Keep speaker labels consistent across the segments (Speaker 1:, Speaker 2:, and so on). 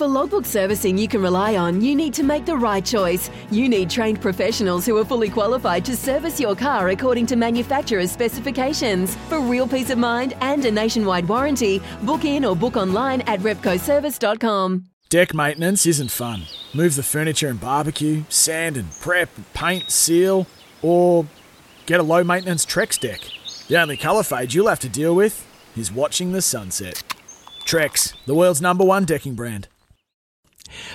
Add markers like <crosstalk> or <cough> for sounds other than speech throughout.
Speaker 1: For logbook servicing you can rely on, you need to make the right choice. You need trained professionals who are fully qualified to service your car according to manufacturer's specifications. For real peace of mind and a nationwide warranty, book in or book online at repcoservice.com.
Speaker 2: Deck maintenance isn't fun. Move the furniture and barbecue, sand and prep, paint, seal, or get a low maintenance Trex deck. The only colour fade you'll have to deal with is watching the sunset. Trex, the world's number one decking brand.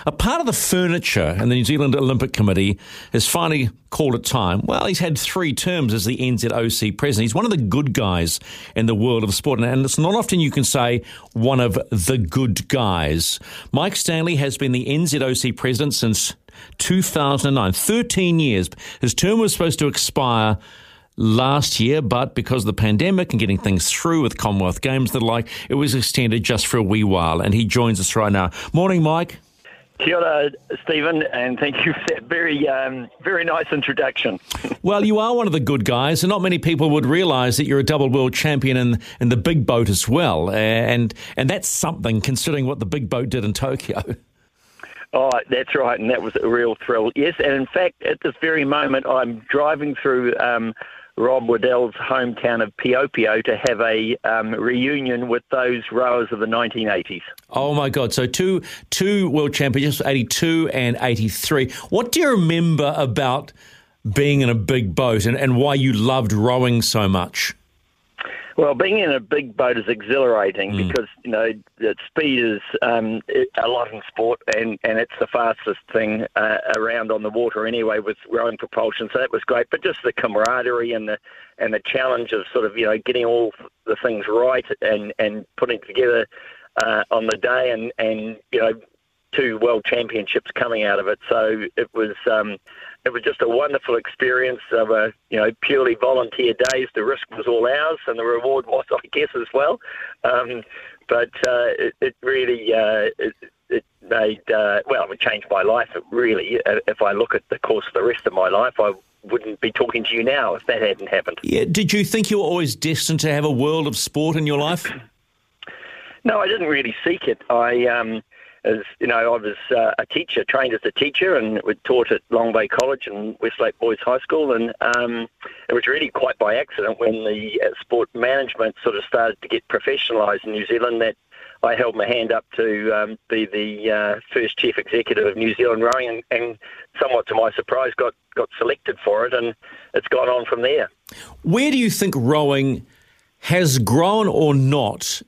Speaker 3: A part of the furniture and the New Zealand Olympic Committee has finally called it time. Well, he's had three terms as the NZOC president. He's one of the good guys in the world of sport, and it's not often you can say one of the good guys. Mike Stanley has been the NZOC president since 2009, 13 years. His term was supposed to expire last year, but because of the pandemic and getting things through with Commonwealth Games and the like, it was extended just for a wee while. And he joins us right now. Morning, Mike.
Speaker 4: Kia ora, Stephen, and thank you <laughs> for that very, um, very nice introduction.
Speaker 3: Well, you are one of the good guys, and not many people would realise that you're a double world champion in, in the big boat as well, and and that's something considering what the big boat did in Tokyo. <laughs>
Speaker 4: Oh, that's right, and that was a real thrill. Yes, and in fact, at this very moment, I'm driving through um, Rob Waddell's hometown of Piopio to have a um, reunion with those rowers of the 1980s.
Speaker 3: Oh my God! So two two world championships, eighty two and eighty three. What do you remember about being in a big boat, and, and why you loved rowing so much?
Speaker 4: Well, being in a big boat is exhilarating
Speaker 3: Mm.
Speaker 4: because you know the speed is um, a lot in sport, and, and it's the fastest thing uh, around on the water anyway with rowing propulsion. So that was great, but just the camaraderie and the and the challenge of sort of you know getting all the things right and and putting it together uh, on the day, and and you know two world championships coming out of it. So it was. Um, it was just a wonderful experience of a you know purely volunteer days. The risk was all ours, and the reward was, I guess, as well. Um, but uh, it, it really uh, it, it made uh, well, it changed my life. Really, Uh, if I look at the course of the rest of my life, I wouldn't be talking to you now if that hadn't happened.
Speaker 3: Yeah. Did you think you were always destined to have a world of sport in your life?
Speaker 4: No, I didn't really seek it. I, um, as you know, I was uh, a teacher, trained as a teacher, and taught at Long Bay College and Westlake Boys High School. And um, it was really quite by accident when the uh, sport management sort of started to get professionalised in New Zealand that I held my hand up to um, be the uh, first chief executive of New Zealand Rowing, and, and somewhat to my surprise, got got selected for it, and it's gone on from there.
Speaker 3: Where do you think rowing has grown or not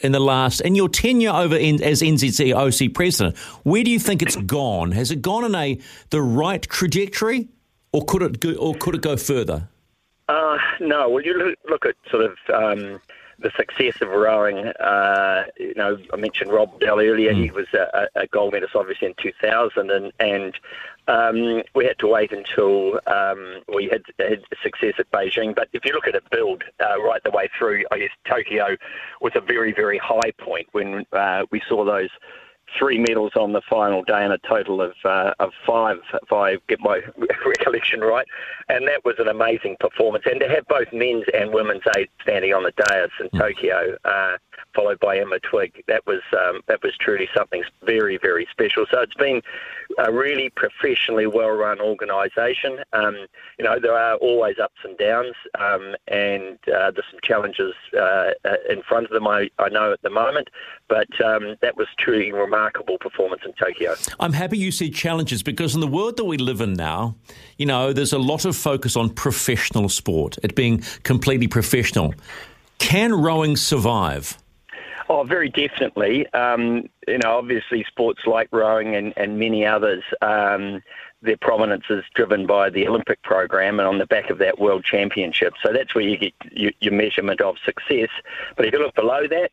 Speaker 3: in the last, in your tenure over in, as NZOC president? Where do you think it's gone? Has it gone in a the right trajectory, or could it go, or could it go further?
Speaker 4: Uh, no, well, you look, look at sort of um, the success of rowing. Uh, you know, I mentioned Rob Waddell earlier. He was a, a gold medalist, obviously, in 2000, and, and um, we had to wait until um, we had, had success at Beijing. But if you look at it build uh, right the way through, I guess Tokyo was a very, very high point when uh, we saw those three medals on the final day and a total of uh, of five, if I get my <laughs> recollection right. And that was an amazing performance. And to have both men's and women's eight standing on the dais in Tokyo, uh, followed by Emma Twigg, that was um, that was truly something very, very special. So it's been a really professionally well-run organisation. Um, you know, there are always ups and downs, um, and uh, there's some challenges uh, uh, in front of them. I, I know at the moment, but um, that was truly a remarkable performance in Tokyo.
Speaker 3: I'm happy you said challenges because in the world that we live in now, you know, there's a lot of focus on professional sport, it being completely professional. Can rowing survive?
Speaker 4: Oh, very definitely. Um, you know, obviously, sports like rowing and, and many others, um, their prominence is driven by the Olympic program and on the back of that World Championship. So that's where you get your, your measurement of success. But if you look below that,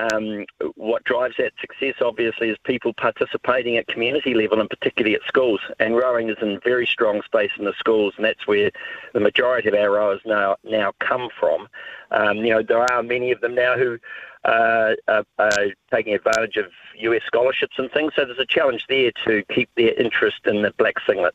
Speaker 4: um, what drives that success, obviously, is people participating at community level and particularly at schools. And rowing is in very strong space in the schools, and that's where the majority of our rowers now now come from. Um, you know, there are many of them now who uh, are, are, taking advantage of US scholarships and things. So there's a challenge there to keep their interest in the black singlet.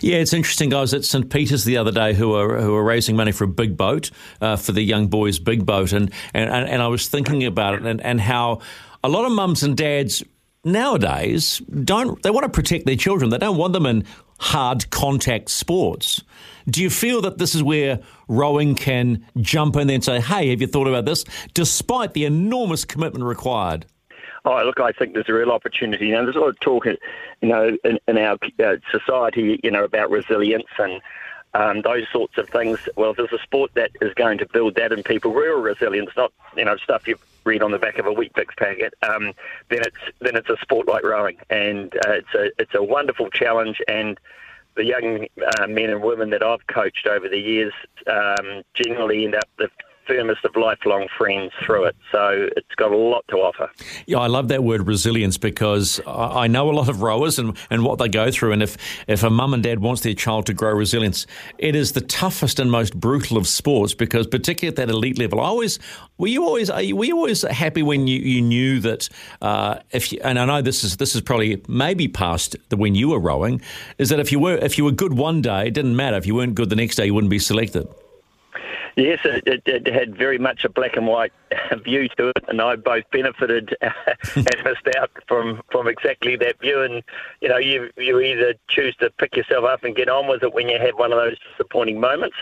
Speaker 3: Yeah, it's interesting. I was at St Peter's the other day, who are who are raising money for a big boat uh, for the young boys' big boat, and and and I was thinking about it and, and how a lot of mums and dads nowadays don't they want to protect their children. They don't want them in hard contact sports. Do you feel that this is where rowing can jump in and say, hey, have you thought about this? Despite the enormous commitment required.
Speaker 4: Oh, look, I think there's a real opportunity. You know, there's a lot of talk, you know, in, in our uh, society, you know, about resilience and um, those sorts of things. Well, there's a sport that is going to build that in people, real resilience, not you know stuff you read on the back of a Weet-Bix packet, um, then it's then it's a sport like rowing, and uh, it's a it's a wonderful challenge. And the young uh, men and women that I've coached over the years um, generally end up the firmest of lifelong friends through it. So it's got a lot to offer.
Speaker 3: Yeah, I love that word resilience because I know a lot of rowers and, and what they go through. And if, if a mum and dad wants their child to grow resilience, it is the toughest and most brutal of sports because, particularly at that elite level, I always were you always were you always happy when you, you knew that uh, if you, and I know this is this is probably maybe past the when you were rowing is that if you were if you were good one day, it didn't matter if you weren't good the next day, you wouldn't be selected.
Speaker 4: Yes, it, it, it, had very much a black and white <laughs> view to it, and I both benefited <laughs> and missed out from, from exactly that view. And you know, you you either choose to pick yourself up and get on with it when you have one of those disappointing moments,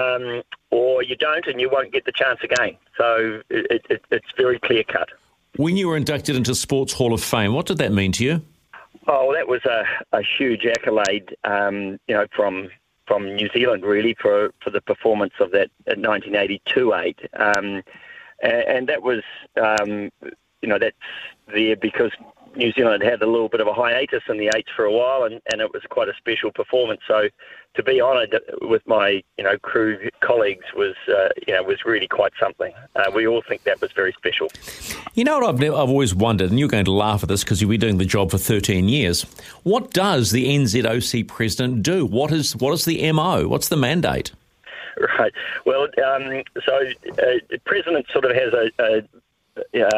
Speaker 4: um, or you don't, and you won't get the chance again. So it, it's very clear cut.
Speaker 3: When you were inducted into Sports Hall of Fame, what did that mean to you?
Speaker 4: Oh, that was a, a huge accolade, um, you know, from from New Zealand really for, for the performance of that 1982 eight, um, and, and, that was um, you know that's there because New Zealand had a little bit of a hiatus in the eights for a while, and, and it was quite a special performance. So to be honoured with my you know crew colleagues was uh, you know was really quite something. Uh, we all think that was very special.
Speaker 3: You know what I've I've always wondered, and you're going to laugh at this because you've been doing the job for 13 years. What does the NZOC president do? What is what is the mo? What's the mandate?
Speaker 4: Right. Well, um, so uh, the president sort of has a, a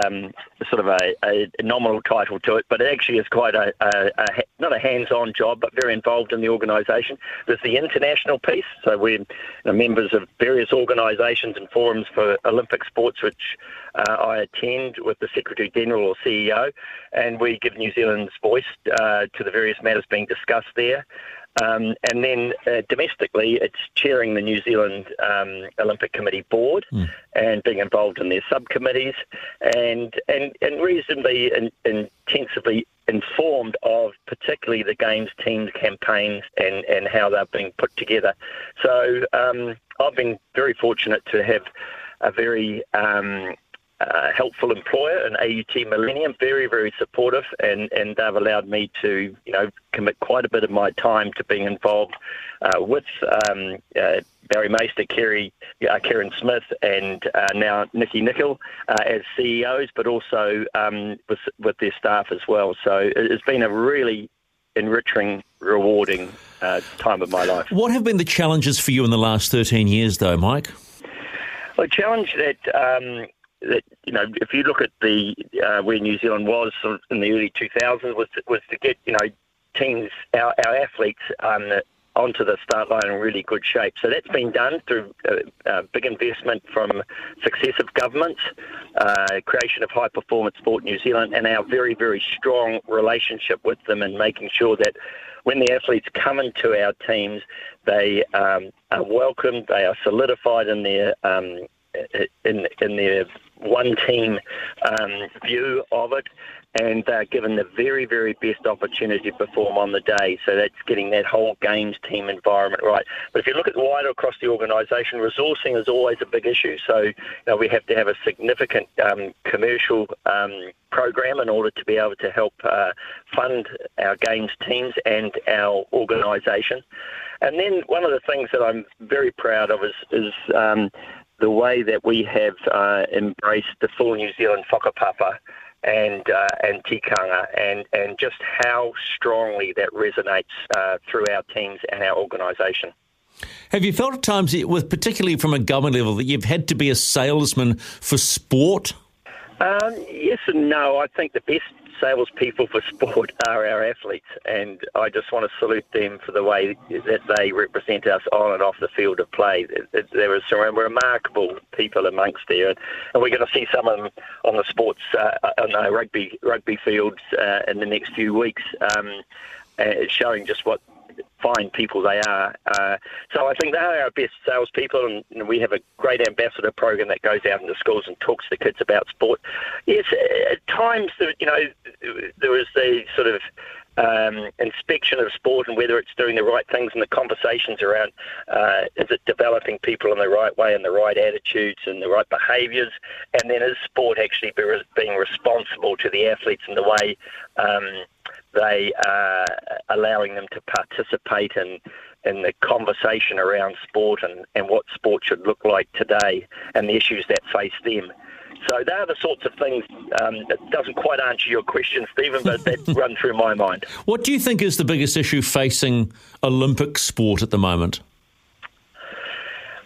Speaker 4: um, sort of a, a, nominal title to it, but it actually is quite a, a, a not a hands-on job, but very involved in the organisation. There's the international piece, so we're you know, members of various organisations and forums for Olympic sports, which uh, I attend with the Secretary General or CEO, and we give New Zealand's voice uh, to the various matters being discussed there. Um, and then uh, domestically, it's chairing the New Zealand um, Olympic Committee board mm. and being involved in their subcommittees and and, and reasonably in, intensively informed of particularly the games teams campaigns and, and how they're being put together. So um, I've been very fortunate to have a very um, uh, helpful employer and AUT Millennium, very, very supportive, and, and they've allowed me to, you know, commit quite a bit of my time to being involved uh, with um, uh, Barry Maister, Kerry, uh, Kereyn Smith, and uh, now Nikki Nicol uh, as CEOs, but also um, with, with their staff as well. So it's been a really enriching, rewarding time of my life.
Speaker 3: What have been the challenges for you in the last 13 years, though, Mike?
Speaker 4: Well, a challenge that um, that you know, if you look at the uh, where New Zealand was in the early 2000s, was to, was to get you know teams, our, our athletes um, onto the start line in really good shape. So that's been done through a, uh, a big investment from successive governments, uh, creation of High Performance Sport New Zealand, and our very very strong relationship with them and making sure that when the athletes come into our teams, they um, are welcomed, they are solidified in their um, in in their one team um, view of it, and they're given the very, very best opportunity to perform on the day. So that's getting that whole games team environment right. But if you look at wider across the organisation, resourcing is always a big issue. So you know, we have to have a significant um, commercial um, program in order to be able to help uh, fund our games teams and our organisation. And then one of the things that I'm very proud of is, is um, the way that we have uh, embraced the full New Zealand whakapapa and uh, and tikanga, and and just how strongly that resonates uh, through our teams and our organisation.
Speaker 3: Have you felt at times, with particularly from a government level, that you've had to be a salesman for sport?
Speaker 4: Um, yes and no. I think the best salespeople for sport <laughs> are our athletes, and I just want to salute them for the way that they represent us on and off the field of play. There are some remarkable people amongst there, and we're going to see some of them on the sports uh, on the rugby rugby fields uh, in the next few weeks, um, uh, showing just what fine people they are. Uh, so I think they are our best salespeople, and we have a great ambassador program that goes out into schools and talks to kids about sport. Yes, at times, you know, there is the sort of um, inspection of sport and whether it's doing the right things and the conversations around uh, is it developing people in the right way and the right attitudes and the right behaviours, and then is sport actually be re- being responsible to the athletes in the way um, they are allowing them to participate in in the conversation around sport and, and what sport should look like today and the issues that face them. So they are the sorts of things um, that doesn't quite answer your question, Stephen, but that <laughs> run through my mind.
Speaker 3: What do you think is the biggest issue facing Olympic sport at the moment?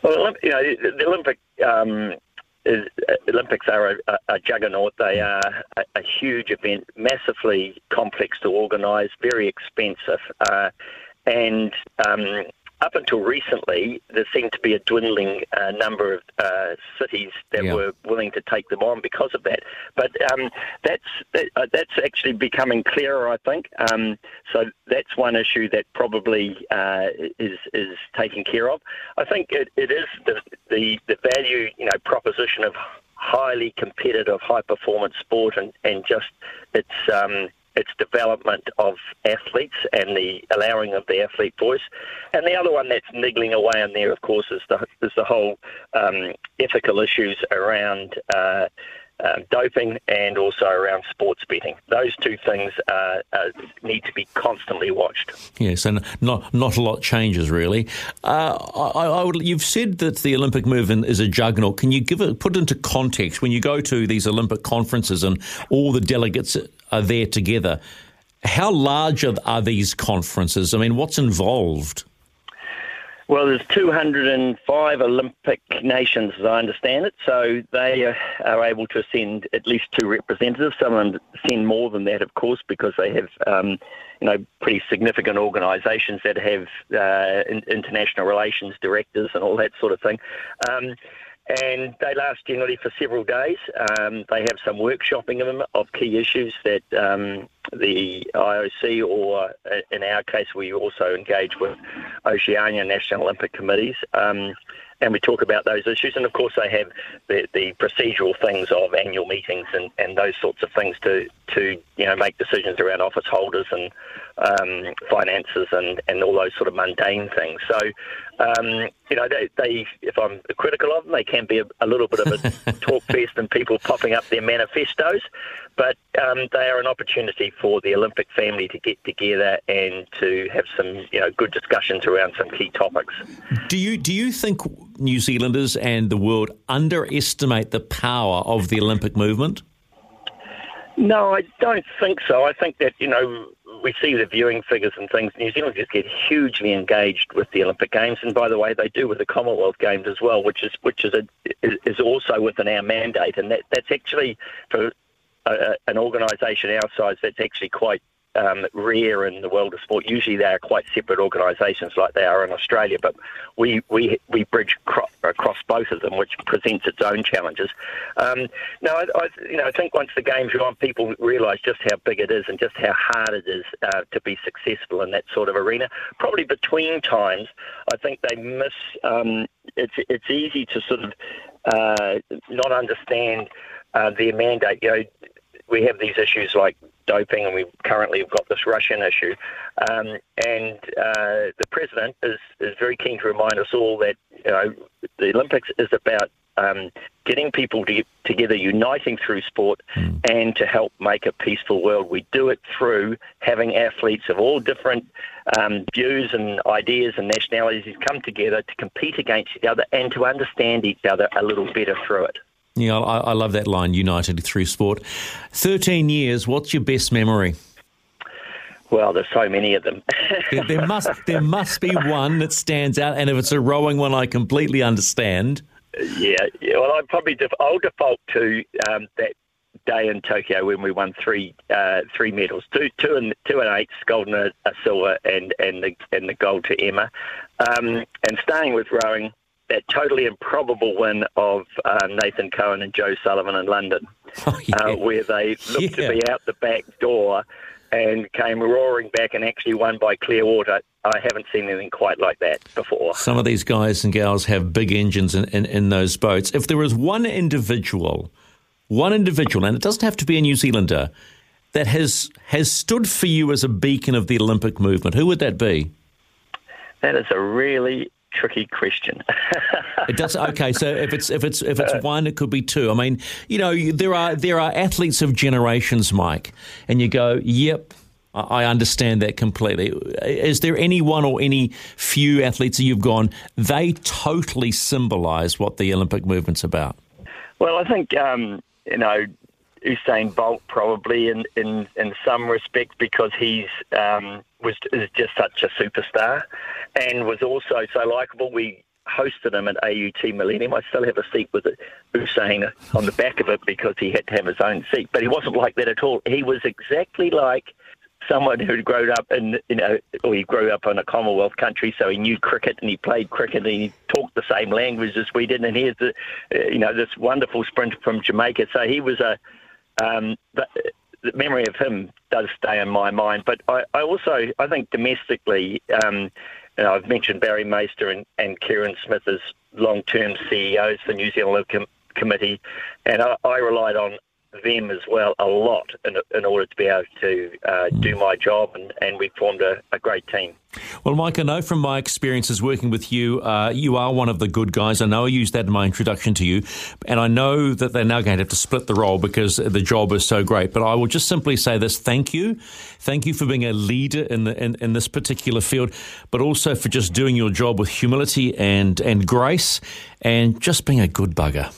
Speaker 4: Well, you know, the Olympic um, uh, Olympics are a, a, juggernaut. They are a, a, huge event, massively complex to organise, very expensive, uh, and um, up until recently, there seemed to be a dwindling uh, number of uh, cities that yeah. were willing to take them on because of that. But um, that's that, uh, that's actually becoming clearer, I think. Um, so that's one issue that probably uh, is is taken care of. I think it, it is the, the the value you know proposition of highly competitive, high performance sport, and and just it's. Um, its development of athletes and the allowing of the athlete voice. And the other one that's niggling away in there, of course, is the is the whole um, ethical issues around. Uh, uh, doping and also around sports betting. Those two things uh, uh, need to be constantly watched.
Speaker 3: Yes, and not not a lot changes really. Uh, I, I would, you've said that the Olympic movement is a juggernaut. Can you give it put into context when you go to these Olympic conferences and all the delegates are there together? How large are, these conferences? I mean, what's involved?
Speaker 4: Well, there's 205 Olympic nations, as I understand it. So they are able to send at least two representatives. Some of them send more than that, of course, because they have, um, you know, pretty significant organisations that have uh, international relations directors and all that sort of thing. Um, and they last generally for several days. Um, they have some workshopping of them of key issues that um, the IOC, or uh, in our case, we also engage with Oceania National Olympic Committees. Um, and we talk about those issues. And of course, they have the, the procedural things of annual meetings and, and those sorts of things to, to you know make decisions around office holders and um, finances and, and all those sort of mundane things. So, um, you know, they, they, if I'm critical of them, they can be a, a little bit of a <laughs> talk fest and people popping up their manifestos. But um, they are an opportunity for the Olympic family to get together and to have some, you know, good discussions around some key topics.
Speaker 3: Do you do you think New Zealanders and the world underestimate the power of the Olympic movement?
Speaker 4: No, I don't think so. I think that you know we see the viewing figures and things. New Zealanders get hugely engaged with the Olympic Games, and by the way, they do with the Commonwealth Games as well, which is which is a, is also within our mandate, and that that's actually for a, an organisation our size, that's actually quite um, rare in the world of sport. Usually they are quite separate organisations like they are in Australia, but we, we, we bridge cro- across both of them, which presents its own challenges. Um, no, I, I, you know, I think once the game's on, people realise just how big it is and just how hard it is uh, to be successful in that sort of arena. Probably between times, I think they miss. Um, it's it's easy to sort of uh, not understand uh, their mandate. You know, we have these issues like doping, and we currently have got this Russian issue. Um, and uh, the president is, is very keen to remind us all that you know the Olympics is about um, getting people to, together, uniting through sport, mm. and to help make a peaceful world. We do it through having athletes of all different um, views and ideas and nationalities come together to compete against each other and to understand each other a little better through it.
Speaker 3: Yeah, I, I love that line, united through sport. 13 years, what's your best memory?
Speaker 4: Well, there's so many of them. <laughs>
Speaker 3: there, there, must there must be one that stands out, and if it's a rowing one, I completely understand.
Speaker 4: Yeah, yeah. Well, I probably def- I'll default to um, that day in Tokyo when we won three uh, three medals, two two and two and eight, gold and a, a silver, and and the and the gold to Emma. Um, and staying with rowing, that totally improbable win of uh, Nathan Cohen and Joe Sullivan in London, <laughs> oh, yeah. uh, where they looked yeah. to be out the back door and came roaring back and actually won by clear water. I haven't seen anything quite like that before.
Speaker 3: Some of these guys and gals have big engines in, in, in those boats. If there was one individual, one individual, and it doesn't have to be a New Zealander, that has has stood for you as a beacon of the Olympic movement, who would that be?
Speaker 4: That is a really tricky question.
Speaker 3: it does okay. So if it's if it's if it's uh, one, it could be two. I mean, you know, there are there are athletes of generations, Mike, and you go, yep. I understand that completely. Is there any one or any few athletes that you've gone, they totally symbolise what the Olympic movement's about?
Speaker 4: Well, I think, um, you know, Usain Bolt probably in, in, in some respects because he's um, was is just such a superstar and was also so likable. We hosted him at AUT Millennium. I still have a seat with Usain on the back of it because he had to have his own seat. But he wasn't like that at all. He was exactly like someone who'd grown up in, you know, or he grew up in a Commonwealth country, so he knew cricket and he played cricket and he talked the same language as we did. And here's the, you know, this wonderful sprint from Jamaica. So he was a, um, but the memory of him does stay in my mind. But I, I also, I think domestically, um, you know, I've mentioned Barry Maister and, and Kereyn Smith as long-term CEOs for New Zealand Com- Committee, and I, I relied on them as well a lot in, in order to be able to uh, do my job, and, and we formed a, a, great team.
Speaker 3: Well, Mike, I know from my experiences working with you, uh, you are one of the good guys. I know I used that in my introduction to you, and I know that they're now going to have to split the role because the job is so great. But I will just simply say this: thank you, thank you for being a leader in the in, in this particular field, but also for just doing your job with humility and and grace, and just being a good bugger.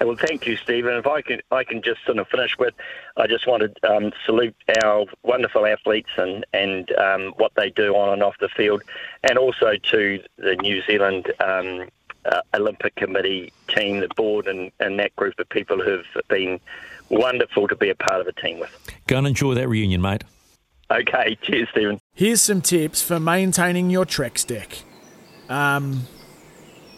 Speaker 4: Well, thank you, Stephen. If I can, I can just sort of finish with, I just wanted to um, salute our wonderful athletes and and um, what they do on and off the field, and also to the New Zealand um, uh, Olympic Committee team, the board, and, and that group of people who've been wonderful to be a part of a team with.
Speaker 3: Go and enjoy that reunion, mate.
Speaker 4: Okay, cheers, Stephen.
Speaker 2: Here's some tips for maintaining your Trex deck. Um,